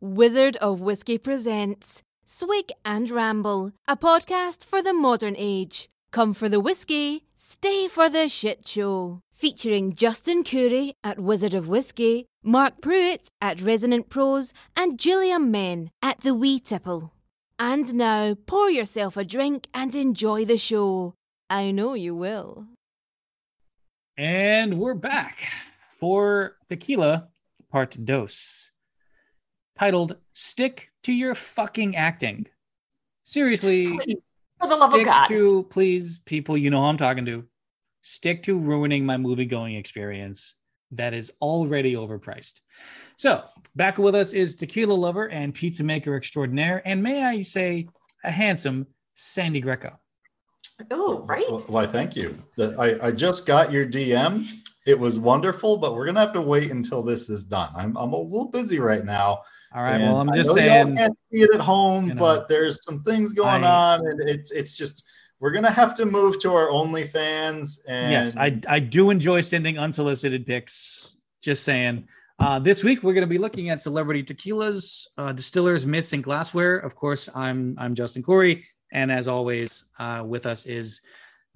Wizard of Whiskey presents Swig and Ramble, a podcast for the modern age. Come for the whiskey, stay for the shit show. Featuring Justin Curry at Wizard of Whiskey, Mark Pruitt at Resonant Prose, and Julia Men at The Wee Tipple. And now, pour yourself a drink and enjoy the show. I know you will. And we're back for Tequila Part Dos titled Stick to Your Fucking Acting. Seriously, Please, for the love of stick God. to, please, people, you know who I'm talking to, stick to ruining my movie going experience that is already overpriced. So, back with us is tequila lover and pizza maker extraordinaire, and may I say, a handsome Sandy Greco. Oh, right. Well, Why, thank you. The- I, I just got your DM. It was wonderful, but we're gonna have to wait until this is done. I'm, I'm a little busy right now. All right, and well, I'm I just know y'all saying, can't see it at home, you know, but there's some things going I- on, and it's it's just we're gonna have to move to our OnlyFans. And yes, I, I do enjoy sending unsolicited pics. Just saying. Uh, this week we're going to be looking at celebrity tequilas, uh, distillers, myths, and glassware. Of course, I'm I'm Justin Corey, and as always, uh, with us is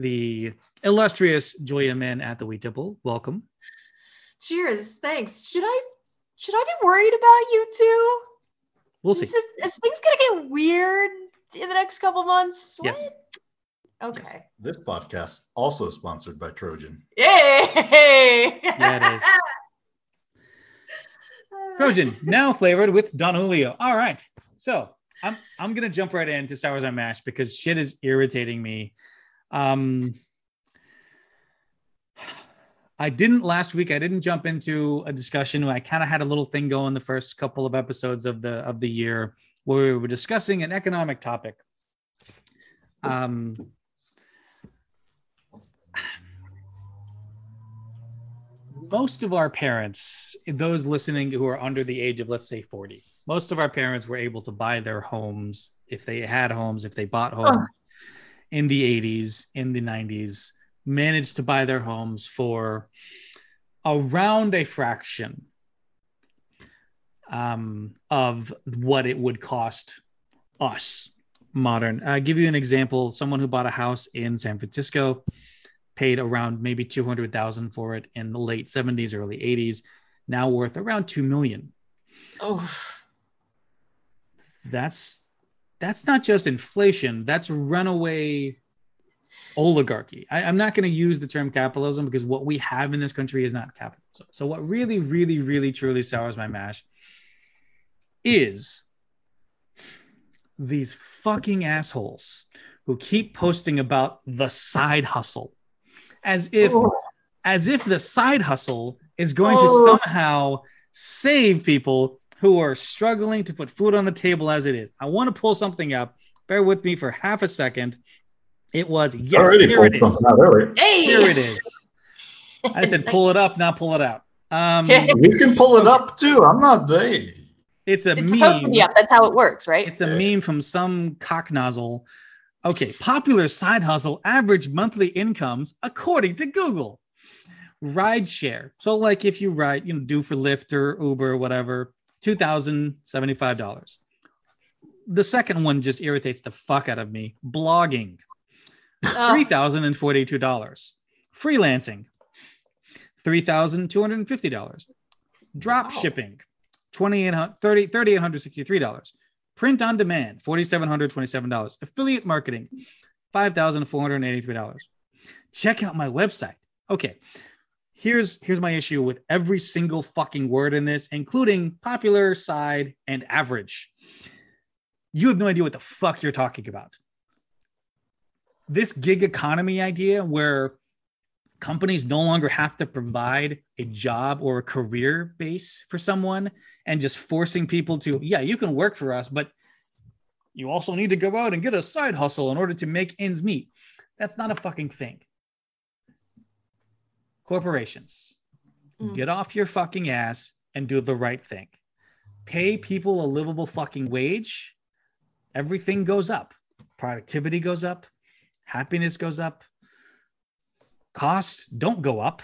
the illustrious Julia Men at the Wee Tipple. Welcome. Cheers. Thanks. Should I should I be worried about you two? We'll see. Is, is things gonna get weird in the next couple months? Yes. What? Okay. this podcast also sponsored by Trojan. Yay! Yeah, it is. Trojan, now flavored with Don Julio. All right. So I'm I'm gonna jump right into sours on mash because shit is irritating me. Um I didn't last week. I didn't jump into a discussion. I kind of had a little thing going the first couple of episodes of the of the year where we were discussing an economic topic. Um most of our parents, those listening who are under the age of, let's say, 40, most of our parents were able to buy their homes if they had homes, if they bought homes Oh. in the 80s, in the 90s, managed to buy their homes for around a fraction um, of what it would cost us modern. I'll give you an example. Someone who bought a house in San Francisco paid around maybe 200,000 for it in the late 70s, early 80s, now worth around 2 million. Oh, That's that's not just inflation, that's runaway oligarchy. I, I'm not going to use the term capitalism because what we have in this country is not capitalism. So what really, really, really truly sours my mash is these fucking assholes who keep posting about the side hustle as if Oh. as if the side hustle is going to Oh. somehow save people who are struggling to put food on the table as it is. I want to pull something up. Bear with me for half a second. It was yes, Already here it is. something out, already. hey! Here it is. I said pull it up, not pull it out. Um, You can pull it up too. I'm not they. it's a It's meme. Yeah. That's how it works, right? It's a meme from some cock nozzle. Okay, popular side hustle average monthly incomes according to Google. Ride share. So, like if you ride, you know, do for Lyft or Uber or whatever, two thousand seventy-five dollars. The second one just irritates the fuck out of me. Blogging, Oh, three thousand and forty-two dollars. Freelancing, three thousand two hundred and fifty dollars. Drop Wow. shipping, twenty eight hundred thirty thirty eight hundred sixty-three dollars. Print on demand, forty-seven hundred twenty-seven dollars. Affiliate marketing, five thousand four hundred eighty-three dollars. Check out my website. Okay, here's here's my issue with every single fucking word in this, including popular, side, and average. You have no idea what the fuck you're talking about this gig economy idea where companies no longer have to provide a job or a career base for someone and just forcing people to yeah you can work for us but you also need to go out and get a side hustle in order to make ends meet. That's not a fucking thing. Corporations Mm. get off your fucking ass and do the right thing. Pay people a livable fucking wage. Everything goes up. Productivity goes up happiness goes up costs don't go up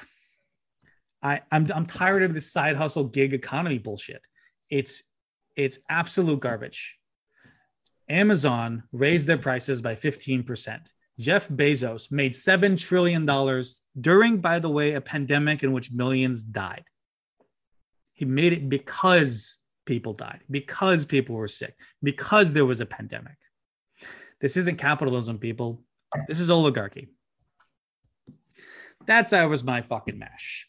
I, I'm I'm tired of this side hustle gig economy bullshit. It's It's absolute garbage. Amazon raised their prices by 15%. Jeff Bezos made $7 trillion during, by the way, a pandemic in which millions died. He made it because people died, because people were sick, because there was a pandemic. This isn't capitalism, people. This is oligarchy. That's that was my fucking mash.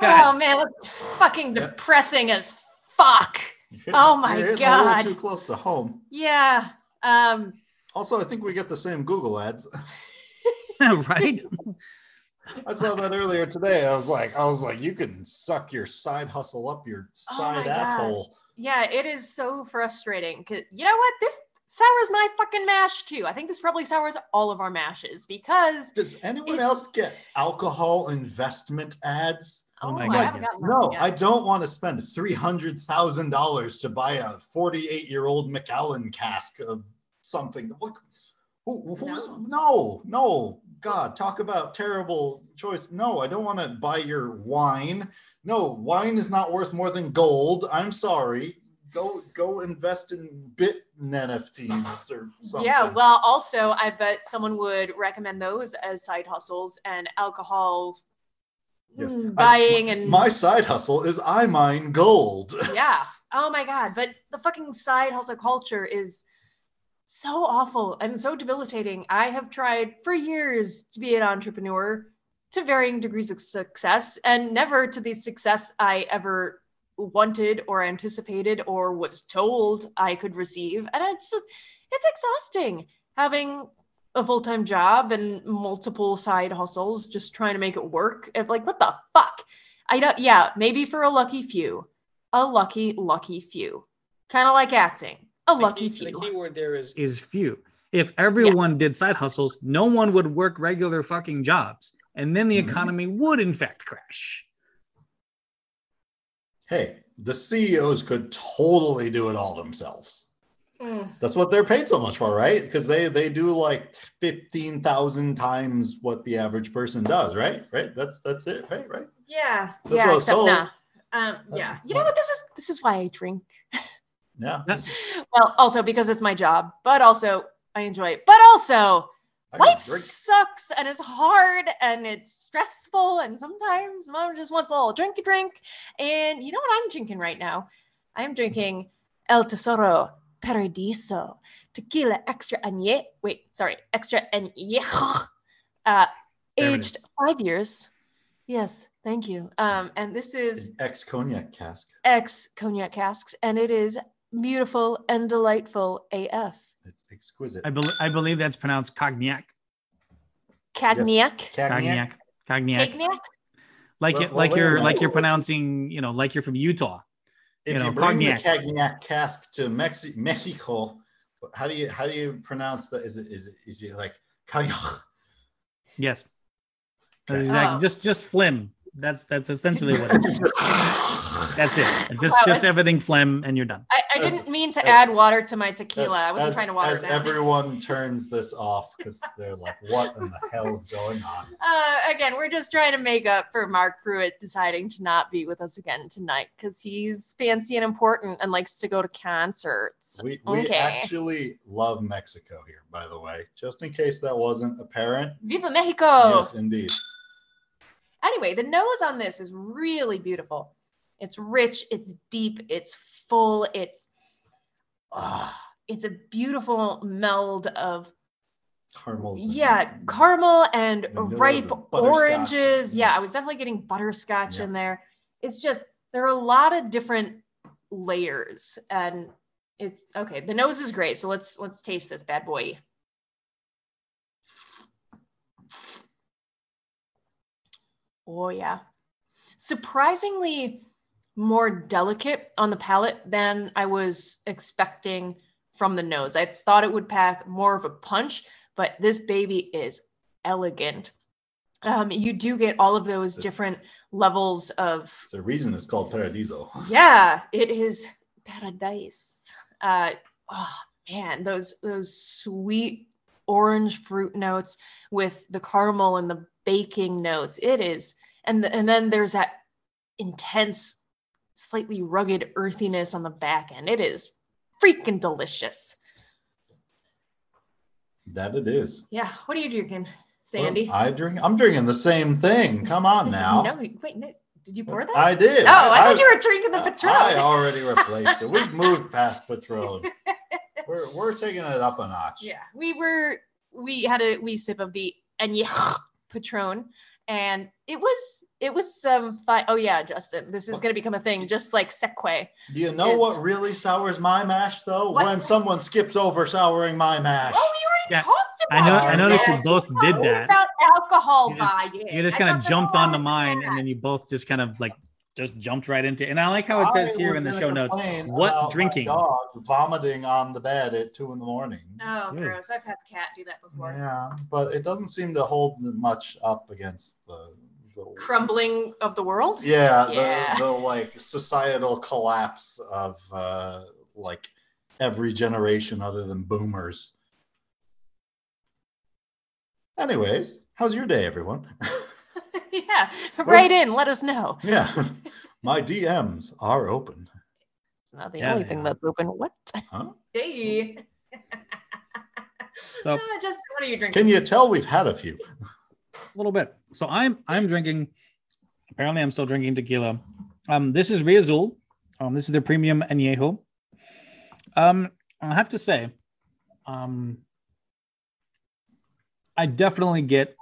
God. Oh man, that's fucking Yeah. depressing as fuck. Oh my You're hitting a God. little too close to home. Yeah. Um. Also, I think we get the same Google ads. right? I saw that earlier today. I was like, I was like, you can suck your side hustle up your Oh side God. asshole. Yeah, it is so frustrating. Cause you know what? This sours my fucking mash too. I think this probably sours all of our mashes because Does anyone else get alcohol investment ads? Oh oh, my I God, haven't yes. gotten that No, yet. I don't want to spend three hundred thousand dollars to buy a forty-eight-year-old Macallan cask of something. What? Who, who, No. no, no, God, talk about terrible choice. No, I don't want to buy your wine. No, wine is not worth more than gold. I'm sorry. Go, go invest in bit NFTs or something. Yeah, well, also, I bet someone would recommend those as side hustles and alcohol Yes. mm, I- buying and my side hustle is I mine gold. yeah. Oh my god, but the fucking side hustle culture is so awful and so debilitating. I have tried for years to be an entrepreneur to varying degrees of success and never to the success I ever wanted or anticipated or was told I could receive. And it's just it's exhausting having a full-time job and multiple side hustles just trying to make it work. It's like what the fuck? I don't yeah, maybe for a lucky few. A lucky lucky few. Kind of like acting. A lucky The key- few. The key word there is is few. If everyone did side hustles, no one would work regular fucking jobs, and then the Mhm. economy would in fact crash. Hey, the CEOs could totally do it all themselves. Mm. That's what they're paid so much for, right? Because they they do like fifteen thousand times what the average person does, right? Right. That's that's it, right? Right. Yeah. That's yeah, except told. nah. Um, yeah. You know what? This is this is why I drink. Yeah. Well, also because it's my job, but also I enjoy it. But also life sucks and it's hard and it's stressful and sometimes mom just wants a little drinky drink. And you know what I'm drinking right now? I'm drinking El Tesoro Paradiso Tequila Extra Añejo. Wait, sorry, Extra Añejo. Uh, aged five years. Yes, thank you. Um, and this is Ex cognac cask. ex cognac casks, and it is beautiful and delightful AF. It's exquisite. I, bel I believe that's pronounced cognac. Cognac. Cognac. Cognac. Cognac. Cognac. Like Well, it, like wait a you're minute. like you're pronouncing, you know, like you're from Utah. If You you, know, bring cognac. the cognac cask to Mexi- Mexico, how do you how do you pronounce that? Is it is it is it like cognac? Yes. Okay. exactly Oh. just just phlegm. That's that's essentially what it is. That's it. Just Wow, just everything phlegm and you're done. I, I As- didn't mean to as- add water to my tequila. As- I wasn't as- trying to water as it down. everyone turns this off because they're like, "What in the hell is going on?" Uh, again, we're just trying to make up for Mark Pruitt deciding to not be with us again tonight because he's fancy and important and likes to go to concerts. We, we Okay. actually love Mexico here, by the way, just in case that wasn't apparent. Viva Mexico! Yes, indeed. Anyway, the nose on this is really beautiful. It's rich, it's deep, it's full, it's ah, it's a beautiful meld of Caramels. and- yeah, caramel and ripe and oranges. Yeah, Yeah. I was definitely getting butterscotch Yeah. in there. It's just there are a lot of different layers and it's okay. The nose is great. So let's let's taste this bad boy. Oh yeah. Surprisingly more delicate on the palate than I was expecting from the nose. I thought it would pack more of a punch, but this baby is elegant. Um, you do get all of those different levels of It's a reason it's called Paradiso. yeah, it is paradise. Uh, oh man, those those sweet orange fruit notes with the caramel and the baking notes. It is, and the, and then there's that intense slightly rugged earthiness on the back end. It is freaking delicious. That it is. Yeah. What are you drinking, Sandy? am I drink. I'm drinking the same thing. Come on now. No, wait, no. Did you pour that? I did. oh, I, thought you were drinking the Patron. I already replaced it. We've moved past Patron. We're, we're taking it up a notch. Yeah, we were. We had a wee sip of the Añejo Patron, and it was it was some fine. Oh yeah, Justin, this is gonna become a thing, just like Seque. Do you know Is- what really sours my mash though? What's when someone skips over souring my mash. Oh, we already Yeah, talked I about. know. it. I noticed you Yeah. both did that. Without alcohol You just- by. You just kind of jumped was onto mine, that. and then you both just kind of like just jumped right into. And I like how it says I here in the show notes what drinking. Dog vomiting on the bed at two in the morning. Oh, Good. gross! I've had the cat do that before. Yeah, but it doesn't seem to hold much up against the. the Crumbling of the world. yeah, Yeah. The, the like societal collapse of uh, like every generation other than boomers. Anyways, how's your day, everyone? yeah, right in. Let us know. yeah, my DMs are open. It's not the Yeah, only they thing are. that's open. What? Huh? Hey. So- Ah, Justin, what are you drinking? Can you tell we've had a few? a little bit. So I'm I'm drinking. Apparently, I'm still drinking tequila. Um, this is Riazul. Um, this is the premium añejo. Um, I have to say, um, I definitely get.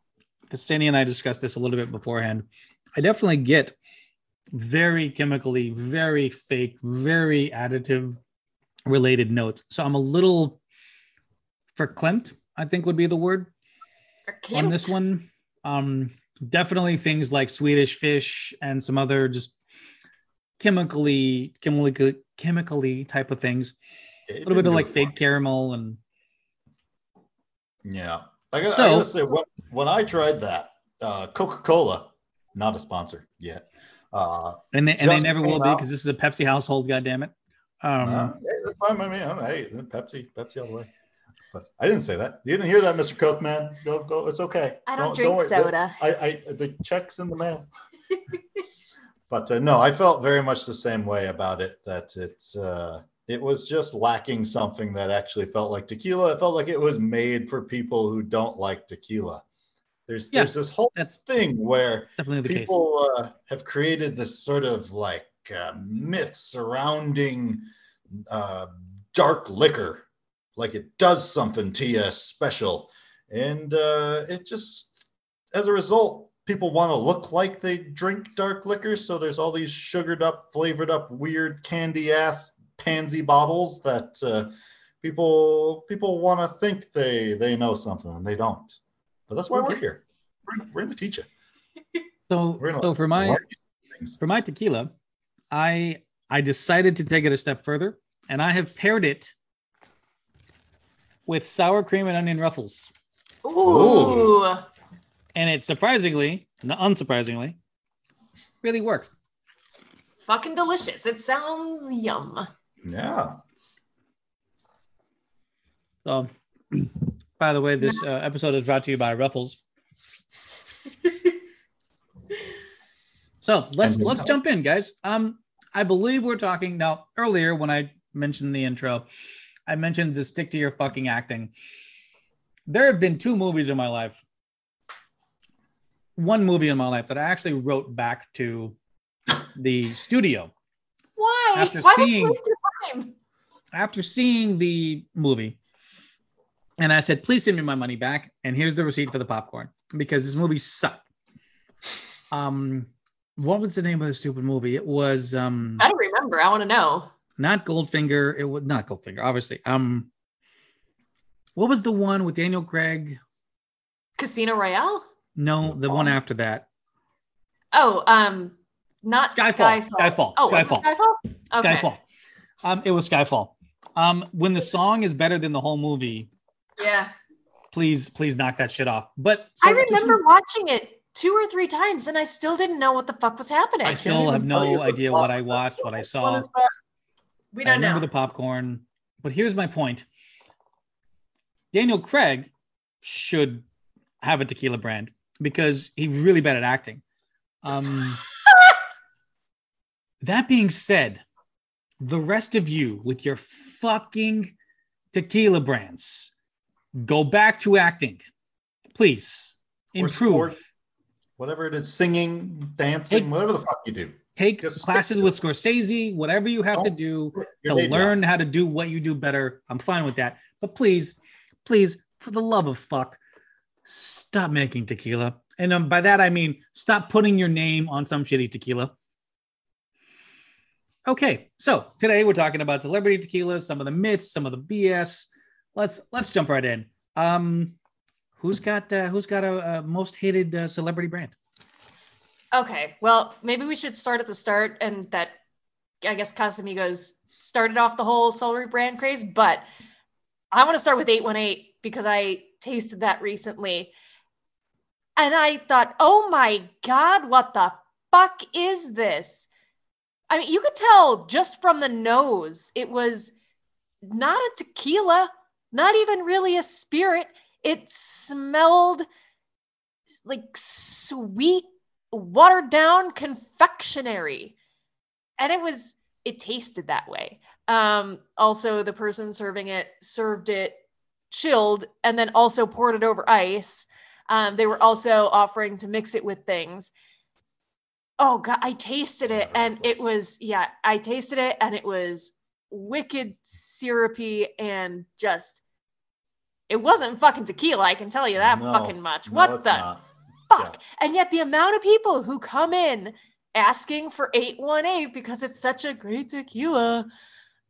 Because Sandy and I discussed this a little bit beforehand. I definitely get very chemically, very fake, very additive related notes. So I'm a little verklempt, I think would be the word on this one. Um, definitely things like Swedish fish and some other just chemically, chemically, chemically type of things. A little bit of like fake caramel and Yeah. I gotta, I So- gotta say, when, when I tried that, uh, Coca Cola, not a sponsor yet. Uh, and they, and they never will came be because this is a Pepsi household. God damn it! Um, uh, hey, that's fine by me. I'm, hey, Pepsi, Pepsi all the way. But I didn't say that. You didn't hear that, Mr. Coke, man. Go, go. It's okay. I don't, Don't- drink don't worry. soda. I, I, the check's in the mail. but uh, no, I felt very much the same way about it. That it's, uh, it was just lacking something that actually felt like tequila. It felt like it was made for people who don't like tequila. There's, Yeah. there's this whole that's thing where definitely people uh, have created this sort of like uh, myth surrounding uh, dark liquor, like it does something to you special, and uh, it just, as a result, people want to look like they drink dark liquor. So there's all these sugared up, flavored up, weird candy ass pansy bottles that uh, people people want to think they they know something and they don't. But that's why we're here. We're, we're going to teach you. So, so for my for my tequila, I I decided to take it a step further, and I have paired it with sour cream and onion ruffles. Ooh. and it surprisingly, unsurprisingly, really works. Fucking delicious. It sounds yum. Yeah. So, by the way, this uh, episode is brought to you by Ruffles. So let's let's jump in, guys. Um, I believe we're talking now. Earlier, when I mentioned the intro, I mentioned to stick to your fucking acting. There have been two movies in my life. One movie in my life that I actually wrote back to the studio Why? After Why seeing- waste your time? after seeing the movie, and I said, "Please send me my money back." And here's the receipt for the popcorn because this movie sucked. Um, what was the name of the stupid movie? It was um I don't remember. I want to know. not Goldfinger. It was not Goldfinger, obviously. Um, what was the one with Daniel Craig? Casino Royale? No, the one after that. Oh, um, not Skyfall. Skyfall. Skyfall. Oh, Skyfall. Skyfall. Okay. Skyfall. Um, it was Skyfall. Um, when the song is better than the whole movie, Yeah, please, please knock that shit off. But I so- so remember watching it two or three times, and I still didn't know what the fuck was happening. I still have even tell you no idea what I watched, what I saw. What is we don't remember know. the popcorn. But here's my point. Daniel Craig should have a tequila brand because he's really bad at acting. Um, That being said, the rest of you with your fucking tequila brands, go back to acting, please. Or Improve. sport. Whatever it is, singing, dancing, Hey. whatever the fuck you do. Take Just classes to with Scorsese, whatever you have to Don't do to day job. learn how to do what you do better. I'm fine with that. But please, please, for the love of fuck, stop making tequila. And um, by that, I mean, stop putting your name on some shitty tequila. Okay, so today we're talking about celebrity tequila, some of the myths, some of the BS. Let's let's jump right in. Um, who's got uh, who's got a, a most hated uh, celebrity brand? Okay, well, maybe we should start at the start and that I guess Casamigos started off the whole celery brand craze, but I want to start with 818 because I tasted that recently. And I thought, oh my God, what the fuck is this? I mean, you could tell just from the nose, it was not a tequila, not even really a spirit. It smelled like sweet watered down confectionery. And it was it tasted that way. Um also the person serving it served it chilled and then also poured it over ice. Um they were also offering to mix it with things oh god i tasted it and it was yeah i tasted it and it was wicked syrupy and just it wasn't fucking tequila i can tell you that No, fucking much no, what the not. fuck. And yet the amount of people who come in asking for 818 because it's such a great tequila.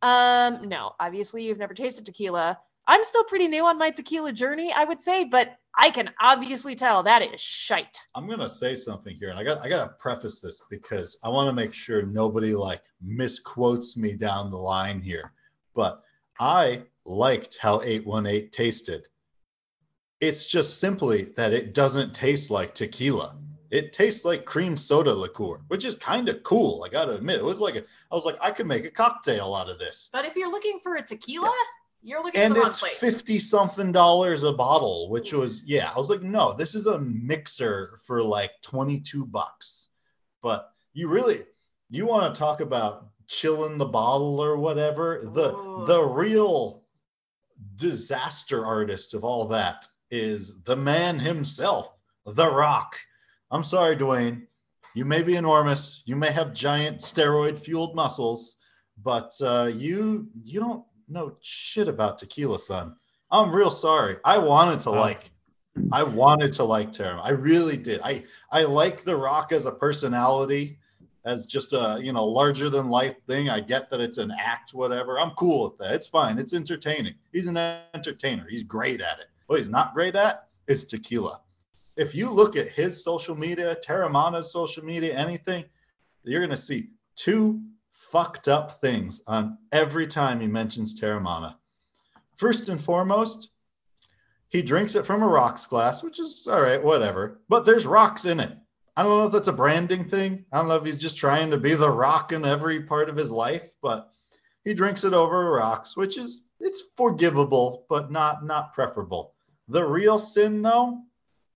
Um, no, obviously you've never tasted tequila. I'm still pretty new on my tequila journey, I would say, but I can obviously tell that is shite. I'm gonna say something here, and I got I gotta preface this because I want to make sure nobody like misquotes me down the line here. But I liked how 818 tasted. It's just simply that it doesn't taste like tequila. It tastes like cream soda liqueur, which is kind of cool. I gotta admit, it was like a, I was like, I could make a cocktail out of this. But if you're looking for a tequila, you're looking and in the wrong it's 50 something dollars a bottle which was yeah i was like no this is a mixer for like 22 bucks. But you really you want to talk about chilling the bottle or whatever? The Ooh. the real disaster artist of all that is the man himself the rock. I'm sorry dwayne. You may be enormous. You may have giant steroid fueled muscles but uh, you you don't know shit about tequila, son. I'm real sorry. I wanted to Wow. like, I wanted to like Taram. I really did. I I like The Rock as a personality, as just a you know larger than life thing. I get that it's an act, whatever. I'm cool with that. It's fine. It's entertaining. He's an entertainer. He's great at it. What he's not great at is tequila. If you look at his social media, Teremana's social media, anything, you're gonna see two fucked up things on every time he mentions Teremana. First and foremost, he drinks it from a rocks glass, which is all right, whatever. But there's rocks in it. I don't know if that's a branding thing. I don't know if he's just trying to be the rock in every part of his life, but he drinks it over rocks, which is it's forgivable, but not not preferable. The real sin though,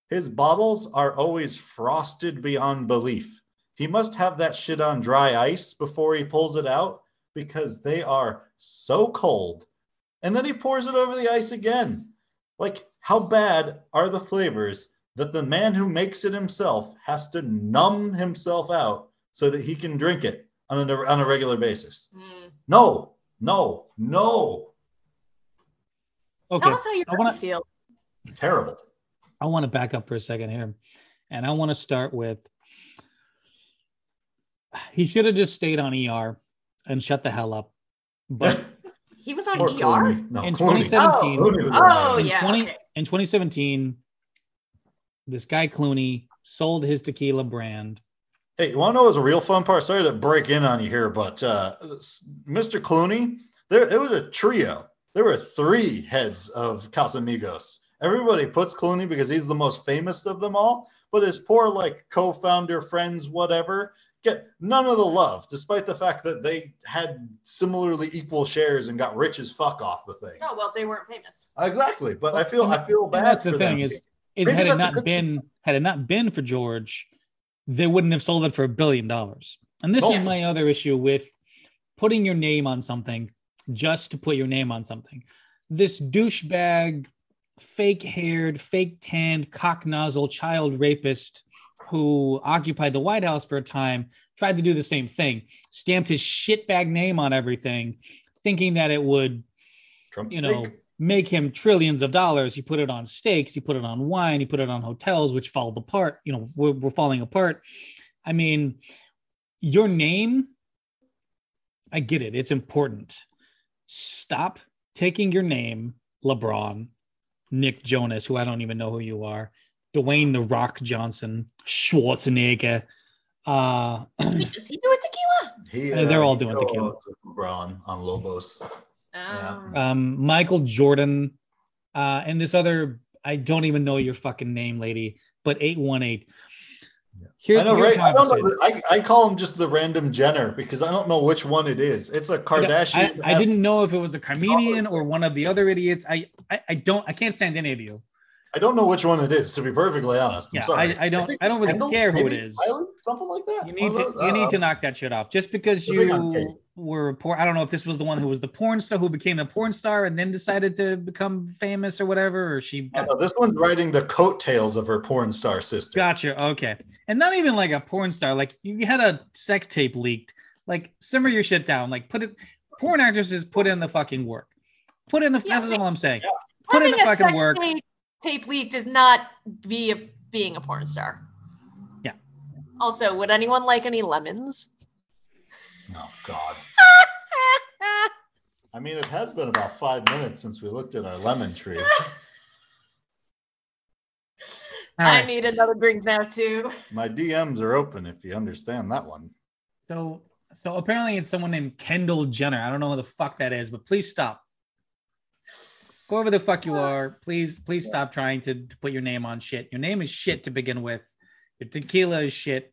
his bottles are always frosted beyond belief. He must have that shit on dry ice before he pulls it out because they are so cold. And then he pours it over the ice again. Like, how bad are the flavors that the man who makes it himself has to numb himself out so that he can drink it on a, on a regular basis? Mm. No, no, no. Okay, Tell us how you I wanna- feel. Terrible. I want to back up for a second here, and I want to start with he should have just stayed on ER and shut the hell up. But He was on Or ER. Clooney. No, in Clooney. 2017, Clooney was Oh, on in, yeah, 20 okay. in 2017, this guy Clooney sold his tequila brand. Hey, you want to know what's a real fun part? Sorry to break in on you here, but uh, Mr. Clooney, there it was a trio. There were three heads of Casamigos. Everybody puts Clooney because he's the most famous of them all, but his poor like co-founder friends, whatever, get none of the love, despite the fact that they had similarly equal shares and got rich as fuck off the thing. No, well, they weren't famous. Exactly, but I feel I feel bad. that's the thing them. is, is Maybe had it not good been had it not been for George, they wouldn't have sold it for a billion dollars. And this is oh. my other issue with putting your name on something just to put your name on something. This douchebag, fake haired, fake tanned, cock nozzle child rapist who occupied the White House for a time tried to do the same thing, stamped his shitbag name on everything, thinking that it would Trump you know, steak. make him trillions of dollars. He put it on steaks, he put it on wine, he put it on hotels, which fall apart, you know, we're, we're falling apart. I mean, your name, I get it, it's important. Stop taking your name, LeBron, Nick Jonas, who I don't even know who you are, Dwayne The Rock Johnson, Schwarzenegger. Uh, Wait, does he do a tequila? He, Uh, they're all he doing tequila. co-opted LeBron on Lobos. Um, um, Michael Jordan, uh, and this other, I don't even know your fucking name, lady, but 818. Here, I know, right? I, don't know. I, I call him just the random Jenner because I don't know which one it is. It's It's a Kardashian. I didn't know if it was a comedian or one of the other idiots. I, I, I don't, I can't stand any of you. I don't know which one it is, to be perfectly honest. I'm Yeah, sorry. I, I don't, think I don't really Kendall, care who it is. maybe is. Kylie, something like that. You need to, of you I need uh, to knock that shit off. Just because We're big on you were poor, I don't know if this was the one who was the porn star who became a porn star and then decided to become famous or whatever, or she I got know, this one's riding the coattails of her porn star sister. Gotcha. Okay. And not even like a porn star. Like you had a sex tape leaked. Like simmer your shit down. Like put it. Porn actresses put in the fucking work. Put in the. Yeah, that's all I'm saying. yeah. Put in the fucking work. tape, tape leak does not be a, being a porn star. Yeah. Also, would anyone like any lemons? Oh God. I mean, it has been about five minutes since we looked at our lemon tree. All I need another drink now too. My DMs are open if you understand that one. So so apparently it's someone named Kendall Jenner. I don't know who the fuck that is, but please stop. Whoever the fuck you are, please please stop trying to, to put your name on shit. Your name is shit to begin with. Your tequila is shit.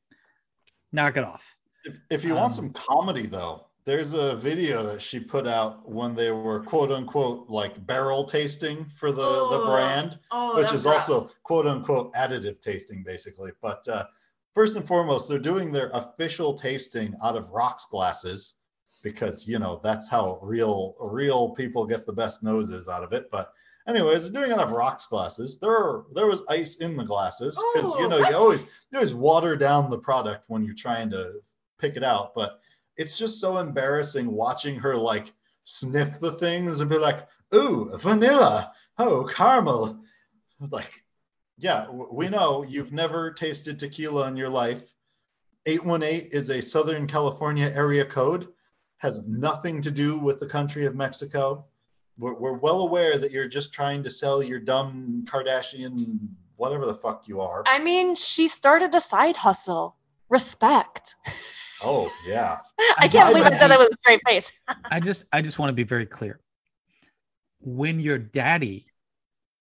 Knock it off. If, if you Um, want some comedy, though, there's a video that she put out when they were quote unquote like barrel tasting for the, the Oh, brand, Oh, which is rough. also quote unquote additive tasting, basically. But uh, first and foremost, they're doing their official tasting out of rocks glasses because you know that's how real real people get the best noses out of it. But anyways, doing of rocks glasses. There there was ice in the glasses because you Oh, know you always you always water down the product when you're trying to pick it out. But it's just so embarrassing watching her like sniff the things and be like, "Ooh, vanilla. Oh, caramel." Like, yeah, we know you've never tasted tequila in your life. 818 is a Southern California area code, has nothing to do with the country of Mexico. We're, we're well aware that you're just trying to sell your dumb Kardashian, whatever the fuck you are. I mean, she started a side hustle. Respect. Oh, yeah. I can't believe I said that with a straight face. I just I just want to be very clear. When your daddy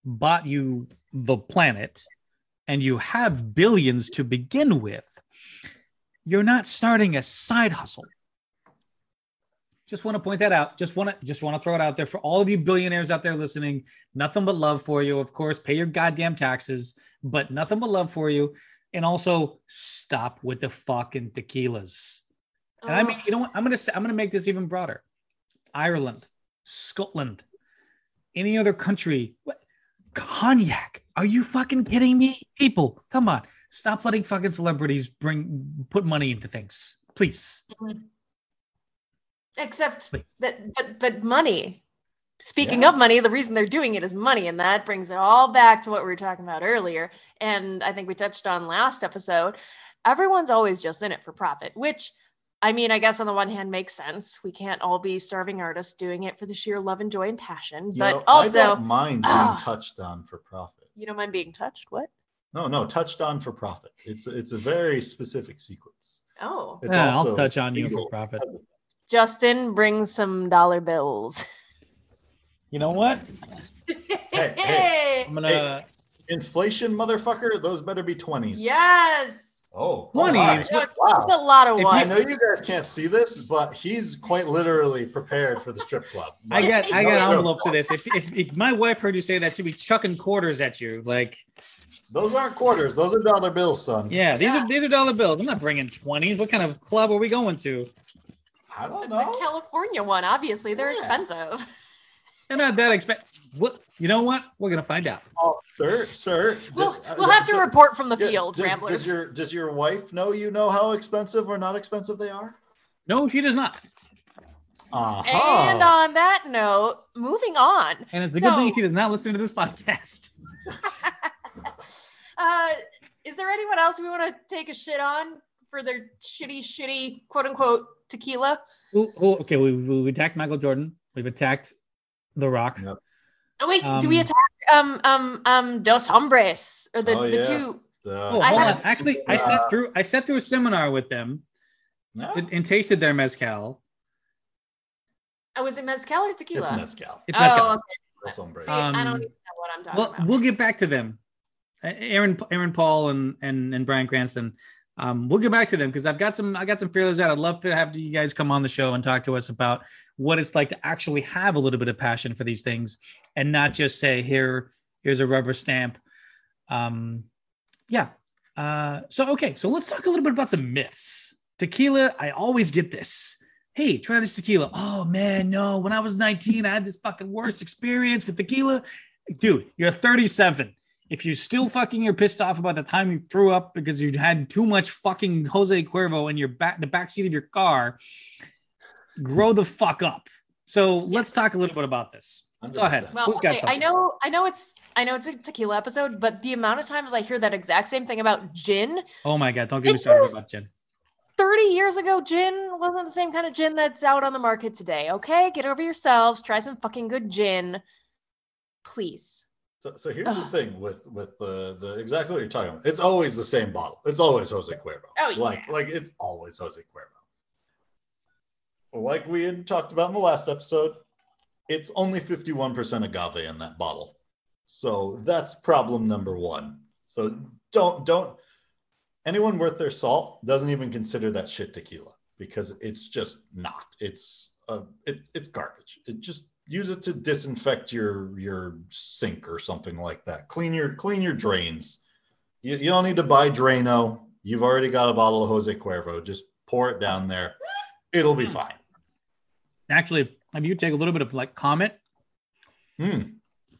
bought you the planet and you have billions to begin with, you're not starting a side hustle. Just want to point that out. Just want to just want to throw it out there for all of you billionaires out there listening. Nothing but love for you. Of course, pay your goddamn taxes, but nothing but love for you. And also stop with the fucking tequilas. And I mean, you know what? I'm gonna say, I'm gonna make this even broader. Ireland, Scotland, any other country. What? Cognac? Are you fucking kidding me? People, come on, stop letting fucking celebrities bring put money into things, please. Mm-hmm. Except that, but but money. Speaking Yeah. of money, the reason they're doing it is money, and that brings it all back to what we were talking about earlier. And I think we touched on last episode. Everyone's always just in it for profit, which I mean, I guess on the one hand makes sense. We can't all be starving artists doing it for the sheer love and joy and passion. You but know, also, I don't mind being Ah. touched on for profit. you don't mind being touched. What? No, no, touched on for profit. It's it's a very specific sequence. Oh, It's Yeah, I'll touch on you for profit. Justin, bring some dollar bills. You know what? Hey, hey. I'm gonna. Inflation, motherfucker. Those better be twenties. Yes. Oh, 20s? my. No, it's, it's Wow. a lot of If wine. I know you guys can't see this, but he's quite literally prepared for the strip club. I got I No got joke. envelopes to this. If, if if my wife heard you say that, she'd be chucking quarters at you. Like Those aren't quarters. Those are dollar bills, son. Yeah, these Yeah. are these are dollar bills. I'm not bringing twenties. What kind of club are we going to? I don't know. The know. California one, obviously, they're Yeah. expensive. They're not that expensive. What? You know what? We're gonna find out. Oh, sir, sir. We'll, d- uh, we'll have to d- report from the yeah, field, does, ramblers. Does your does your wife know you know how expensive or not expensive they are? No, she does not. Uh-huh. And on that note, moving on. And it's a good thing So- she does not listen to this podcast. Uh, is there anyone else we want to take a shit on for their shitty, shitty, quote unquote, tequila? Ooh, oh, okay, we, we we attacked Michael Jordan. We've attacked The Rock. Yep. Oh wait, do we Um, attack um um um Dos Hombres or the, Oh, the yeah. two? The- Oh, I on. haven't- Actually, I sat through I sat through a seminar with them No, and, and tasted their mezcal. Oh, was it mezcal or tequila? it's tequila? mezcal. It's mezcal. oh, okay. Dos hombres. See, I don't Um, even know what I'm talking well, about. we'll get back to them. Uh, Aaron, Aaron Paul, and and and Bryan Cranston. Um, we'll get back to them because I've got some I got some feelers out. I'd love to have you guys come on the show and talk to us about what it's like to actually have a little bit of passion for these things and not just say here here's a rubber stamp. Um, yeah. Uh, so okay, so let's talk a little bit about some myths. Tequila, I always get this. Hey, try this tequila. Oh man, no. When I was 19, I had this fucking worst experience with tequila. Dude, you're 37. If you still fucking you're pissed off about the time you threw up because you had too much fucking Jose Cuervo in your back the back seat of your car, grow the fuck up. So let's talk a little bit about this. Go ahead. Well, okay, I know, I know it's, I know it's a tequila episode, but the amount of times I hear that exact same thing about gin, Oh my god, don't get me started about gin. 30 years ago, gin wasn't the same kind of gin that's out on the market today. Okay, get over yourselves. Try some fucking good gin, please. So, so here's the thing with with the the exactly what you're talking about. It's always the same bottle. It's always Jose Cuervo. Oh, yeah. Like like it's always Jose Cuervo. Like we had talked about in the last episode, it's only 51% agave in that bottle. So that's problem number one. So don't don't anyone worth their salt doesn't even consider that shit tequila because it's just not. It's uh it, it's garbage. It just use it to disinfect your your sink or something like that. Clean your clean your drains. You, you don't need to buy Drano. You've already got a bottle of Jose Cuervo. Just pour it down there. It'll be fine. Actually, if you take a little bit of like Comet, Hmm.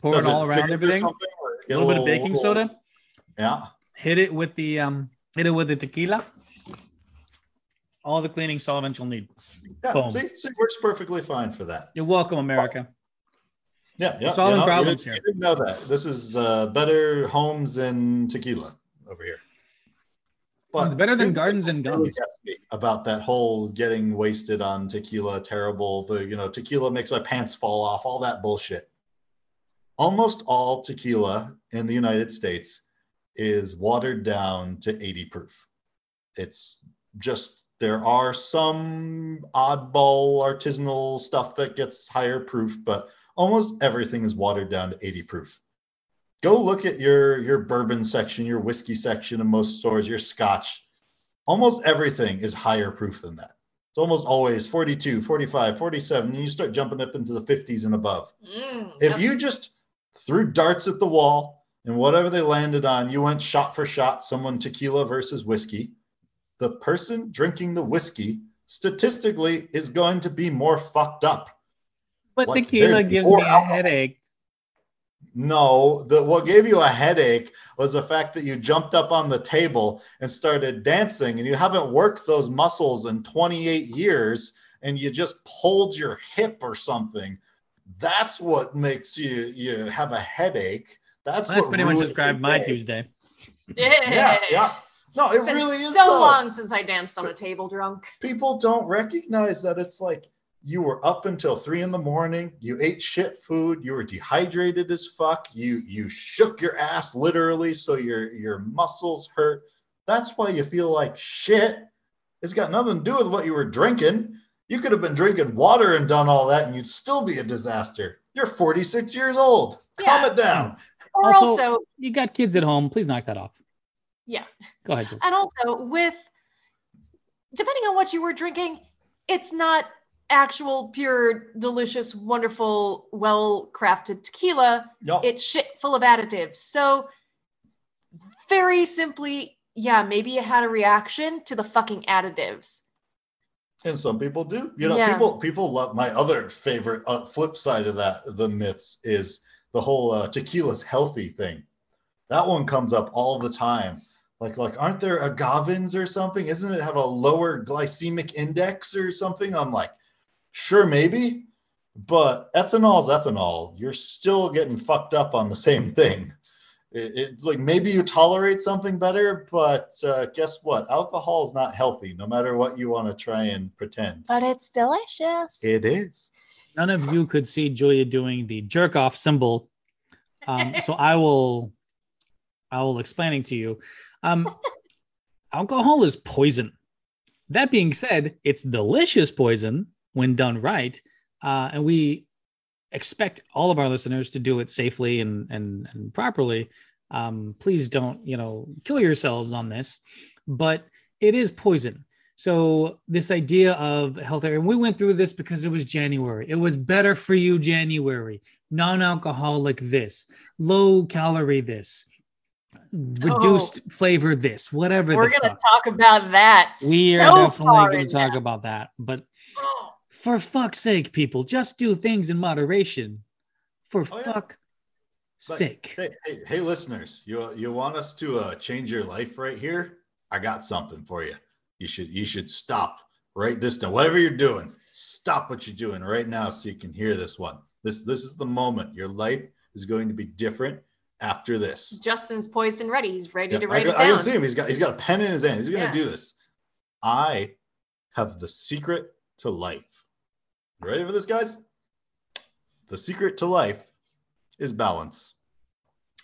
pour Does it all thicken around everything, something, or a little bit of baking little- soda, Yeah. hit it with the um, hit it with the tequila. All the cleaning solvents you'll need. Yeah. Boom. See, see, works perfectly fine for that. You're welcome, America. Yeah. Yeah. Solving you know, you problems didn't- here. You didn't know that. This is uh, better homes than tequila over here. It's better than gardens and guns. About that whole getting wasted on tequila, terrible. The you know tequila makes my pants fall off. All that bullshit. Almost all tequila in the United States is watered down to 80 proof. It's just there are some oddball artisanal stuff that gets higher proof, but almost everything is watered down to 80 proof. Go look at your your bourbon section, your whiskey section in most stores, your scotch. Almost everything is higher proof than that. It's almost always 42, 45, 47, and you start jumping up into the 50s and above. Mm, If yep. you just threw darts at the wall and whatever they landed on, you went shot for shot, someone tequila versus whiskey, the person drinking the whiskey statistically is going to be more fucked up. But Like, tequila gives more me a alcohol. headache. No, the what gave you a headache was the fact that you jumped up on the table and started dancing and you haven't worked those muscles in 28 years and you just pulled your hip or something. That's what makes you you have a headache. That's That's what pretty much described my day. Tuesday. Yeah, yeah. No, it It's been really is so though. long since I danced on a table drunk. people don't recognize that it's like you were up until three in the morning you ate shit food you were dehydrated as fuck you you shook your ass literally so your your muscles hurt that's why you feel like shit it's got nothing to do with what you were drinking you could have been drinking water and done all that and you'd still be a disaster you're 46 years old calm it down Or Also- also, You got kids at home. Please knock that off. Yeah. Go ahead. Jules. And also with depending on what you were drinking, it's not actual pure delicious wonderful well crafted tequila Yup. it's shit full of additives so very simply, yeah, maybe you had a reaction to the fucking additives. And some people do. You know, Yeah. people people love my other favorite uh, flip side of that the myths is the whole uh, tequila's healthy thing. That one comes up all the time. Like like aren't there agavins or something? Isn't it have a lower glycemic index or something? I'm like, sure maybe, but ethanol's ethanol. You're still getting fucked up on the same thing. It- it's like maybe you tolerate something better, but uh, guess what? Alcohol is not healthy, no matter what you want to try and pretend. But it's delicious. It is. None of you could see Julia doing the jerk off symbol. Um, so I will I will explaining to you. Um, alcohol is poison. That being said, it's delicious poison when done right. Uh, and we expect all of our listeners to do it safely and and, and properly. Um, please don't, you know, kill yourselves on this, but it is poison. So this idea of healthier, and we went through this because it was January. It was better for you January, non-alcoholic this, low calorie this, reduced flavor this, whatever. We're gonna fuck. talk about that. We so are definitely gonna talk depth. about that. But for fuck's sake, people, just do things in moderation. For Oh, yeah. fuck Like, sake. Hey, hey, hey, listeners, you you want us to uh, change your life right here? I got something for you. You should you should stop right this now. Whatever you're doing, stop what you're doing right now so you can hear this one. This this is the moment. Your life is going to be different after this. Justin's poised and ready. He's ready to I, write can- it I can see him. He's got he's got a pen in his hand. He's gonna Yeah. do this. I have the secret to life. You ready for this, guys? The secret to life is balance.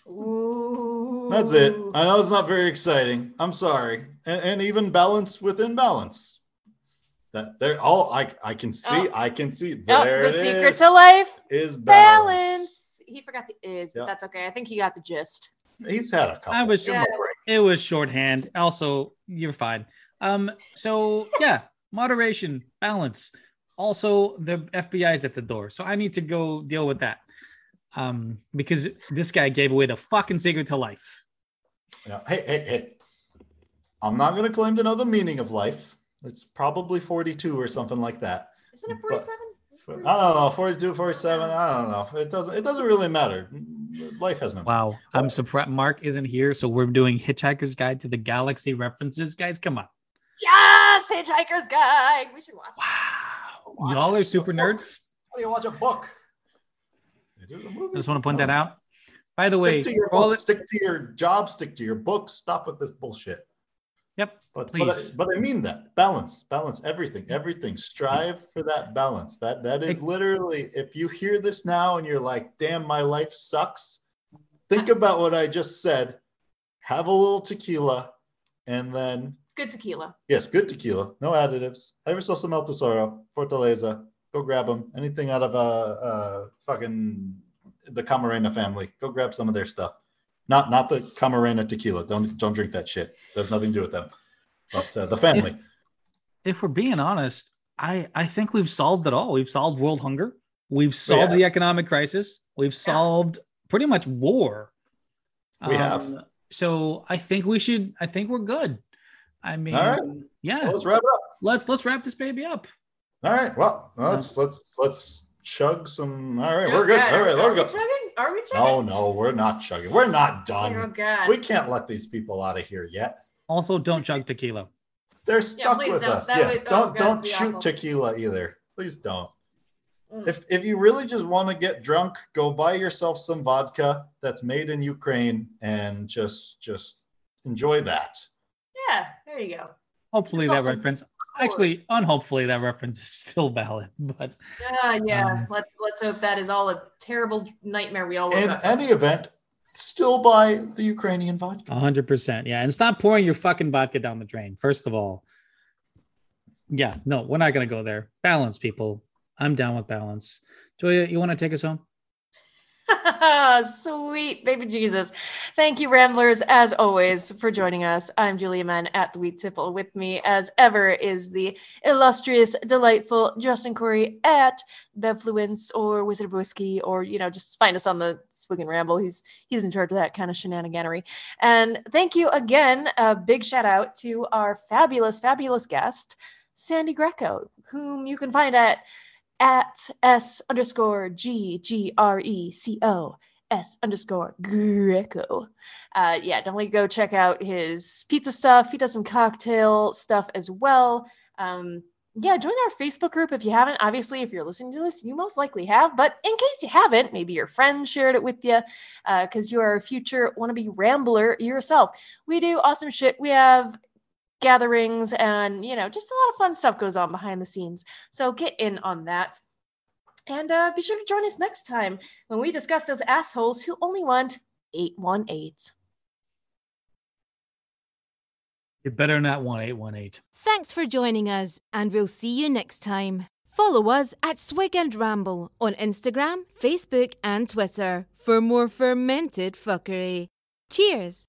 Ooh. That's it. I know it's not very exciting. I'm sorry. And, and even balance within balance. That they're all I I can see, Oh. I can see. Oh, There the it secret is, to life is balance. balance. He forgot the is, but Yeah. that's okay. I think he got the gist. He's had a couple. I was- yeah. it was shorthand. Also, you're fine. Um, so yeah, moderation, balance. Also, the FBI is at the door, so I need to go deal with that. Um, because this guy gave away the fucking secret to life. Yeah. Hey, hey, hey. I'm not gonna claim to know the meaning of life. It's probably 42 or something like that. Isn't it But- 47? It's I don't know, 42, 47. I don't know. It doesn't. It doesn't really matter. Life has no. Wow, I'm surprised Mark isn't here, so we're doing Hitchhiker's Guide to the Galaxy references, guys. Come on. Yes, Hitchhiker's Guide. We should watch. Wow, y'all are super nerds. Oh, you watch a book. You do I movie. just want to point that oh. out. By the stick way, to your all book, it, stick to your job, stick to your book. Stop with this bullshit. Yep, But but I, please. but I mean that balance, balance everything, everything. Strive for that balance. That that is literally. If you hear this now and you're like, "Damn, my life sucks," think about what I just said. Have a little tequila, and then Good tequila. yes, good tequila, no additives. Have yourself some El Tesoro, Fortaleza. Go grab them. Anything out of a uh, uh, fucking the Camarena family. Go grab some of their stuff. Not not the Camarena tequila. Don't don't drink that shit. There's nothing to do with them. But uh, the family. if we're being honest, I I think we've solved it all. We've solved world hunger. We've solved yeah. the economic crisis. We've solved pretty much war. We have. So I think we should. I think we're good. I mean, All right. yeah. Well, let's wrap it up. let's let's wrap this baby up. All right. Well, let's let's let's chug some. All right, Oh, we're good. God. All right, Are let's we go. chugging? Are we No, chugging? no, no, we're not chugging. We're not Oh, done. God. We can't let these people out of here yet. Also, don't chug tequila. They're stuck please with don't. us. That Yes. would- oh, don't God, don't shoot awful. tequila either. Please don't. Mm. If if you really just want to get drunk, go buy yourself some vodka that's made in Ukraine and just just enjoy that. Yeah, there you go. Hopefully There's that also reference. Actually, unhopefully that reference is still valid. But Yeah, yeah. Um, let's let's hope that is all a terrible nightmare we all woke In up. any event, still buy the Ukrainian vodka. hundred percent, yeah. And stop pouring your fucking vodka down the drain. First of all, yeah, no, we're not gonna go there. Balance, people. I'm down with balance. Julia, you want to take us home? Sweet baby Jesus. Thank you, Ramblers, as always, for joining us. I'm Julia Mann at the Wheat Tipple. With me, as ever, is the illustrious, delightful Justin Corey at Bevfluence or Wizard of Whiskey, or you know, just find us on the Swig and Ramble. He's he's in charge of that kind of shenaniganery. And thank you again. A big shout out to our fabulous, fabulous guest, Sandy Greco, whom you can find at at S underscore G G R E C O S underscore Greco. Uh, yeah, definitely go check out his pizza stuff. He does some cocktail stuff as well. Um, yeah, join our Facebook group if you haven't. Obviously, if you're listening to this, you most likely have. But in case you haven't, maybe your friend shared it with you because uh, you are a future wannabe rambler yourself. We do awesome shit. We have gatherings and you know just a lot of fun stuff goes on behind the scenes. So get in on that. And uh, be sure to join us next time when we discuss those assholes who only want 818 you better not want 818 thanks for joining us and we'll see you next time. Follow us at swig and ramble on instagram facebook and twitter for more fermented fuckery. Cheers